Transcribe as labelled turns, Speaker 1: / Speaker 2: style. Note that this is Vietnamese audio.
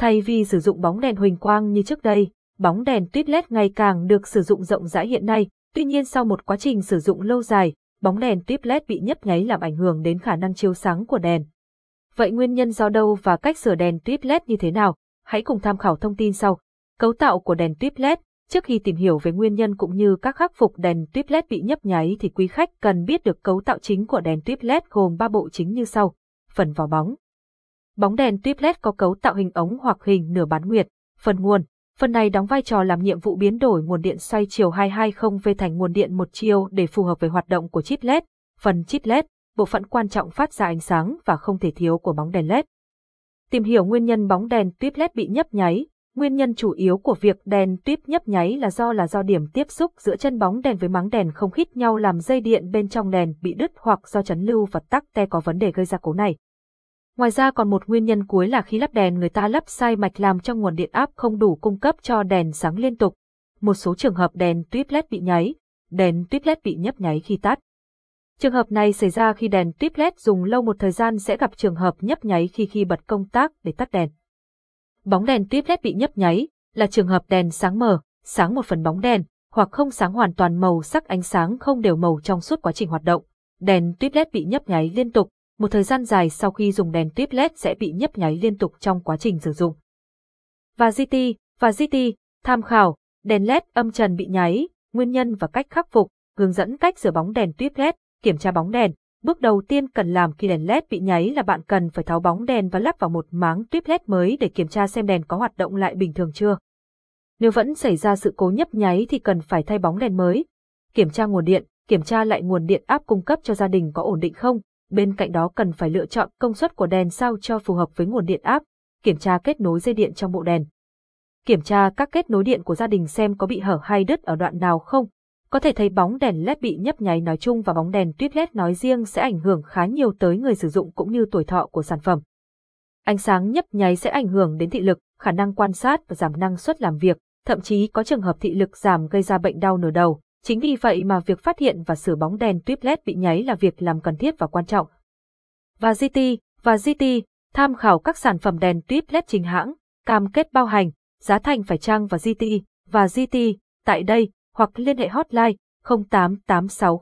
Speaker 1: Thay vì sử dụng bóng đèn huỳnh quang như trước đây, bóng đèn tuyết LED ngày càng được sử dụng rộng rãi hiện nay, tuy nhiên sau một quá trình sử dụng lâu dài, bóng đèn tuyết LED bị nhấp nháy làm ảnh hưởng đến khả năng chiếu sáng của đèn. Vậy nguyên nhân do đâu và cách sửa đèn tuyết LED như thế nào? Hãy cùng tham khảo thông tin sau. Cấu tạo của đèn tuyết LED Trước khi tìm hiểu về nguyên nhân cũng như các khắc phục đèn tuyết LED bị nhấp nháy thì quý khách cần biết được cấu tạo chính của đèn tuyết LED gồm 3 bộ chính như sau. Phần vỏ bóng. Bóng đèn tuyết LED có cấu tạo hình ống hoặc hình nửa bán nguyệt. Phần nguồn. Phần này đóng vai trò làm nhiệm vụ biến đổi nguồn điện xoay chiều 220V thành nguồn điện một chiều để phù hợp với hoạt động của chip LED. Phần chip LED, bộ phận quan trọng phát ra ánh sáng và không thể thiếu của bóng đèn LED. Tìm hiểu nguyên nhân bóng đèn tuyết LED bị nhấp nháy, Nguyên nhân chủ yếu của việc đèn tuyếp nhấp nháy là do là do điểm tiếp xúc giữa chân bóng đèn với máng đèn không khít nhau làm dây điện bên trong đèn bị đứt hoặc do chấn lưu và tắc te có vấn đề gây ra cố này. Ngoài ra còn một nguyên nhân cuối là khi lắp đèn người ta lắp sai mạch làm cho nguồn điện áp không đủ cung cấp cho đèn sáng liên tục. Một số trường hợp đèn tuyếp LED bị nháy, đèn tuyếp LED bị nhấp nháy khi tắt. Trường hợp này xảy ra khi đèn tuyếp LED dùng lâu một thời gian sẽ gặp trường hợp nhấp nháy khi khi bật công tắc để tắt đèn. Bóng đèn tuyếp LED bị nhấp nháy là trường hợp đèn sáng mờ, sáng một phần bóng đèn, hoặc không sáng hoàn toàn màu sắc ánh sáng không đều màu trong suốt quá trình hoạt động. Đèn tuyếp LED bị nhấp nháy liên tục, một thời gian dài sau khi dùng đèn tuyếp LED sẽ bị nhấp nháy liên tục trong quá trình sử dụng. Và GT, và GT, tham khảo, đèn LED âm trần bị nháy, nguyên nhân và cách khắc phục, hướng dẫn cách sửa bóng đèn tuyếp LED, kiểm tra bóng đèn, Bước đầu tiên cần làm khi đèn LED bị nháy là bạn cần phải tháo bóng đèn và lắp vào một máng tuyếp LED mới để kiểm tra xem đèn có hoạt động lại bình thường chưa. Nếu vẫn xảy ra sự cố nhấp nháy thì cần phải thay bóng đèn mới. Kiểm tra nguồn điện, kiểm tra lại nguồn điện áp cung cấp cho gia đình có ổn định không. Bên cạnh đó cần phải lựa chọn công suất của đèn sao cho phù hợp với nguồn điện áp, kiểm tra kết nối dây điện trong bộ đèn. Kiểm tra các kết nối điện của gia đình xem có bị hở hay đứt ở đoạn nào không, có thể thấy bóng đèn LED bị nhấp nháy nói chung và bóng đèn tuyết LED nói riêng sẽ ảnh hưởng khá nhiều tới người sử dụng cũng như tuổi thọ của sản phẩm. Ánh sáng nhấp nháy sẽ ảnh hưởng đến thị lực, khả năng quan sát và giảm năng suất làm việc, thậm chí có trường hợp thị lực giảm gây ra bệnh đau nửa đầu. Chính vì vậy mà việc phát hiện và sửa bóng đèn tuyết LED bị nháy là việc làm cần thiết và quan trọng. Và GT, và GT, tham khảo các sản phẩm đèn tuyết LED chính hãng, cam kết bao hành, giá thành phải chăng và GT, và GT, tại đây, hoặc liên hệ hotline 0886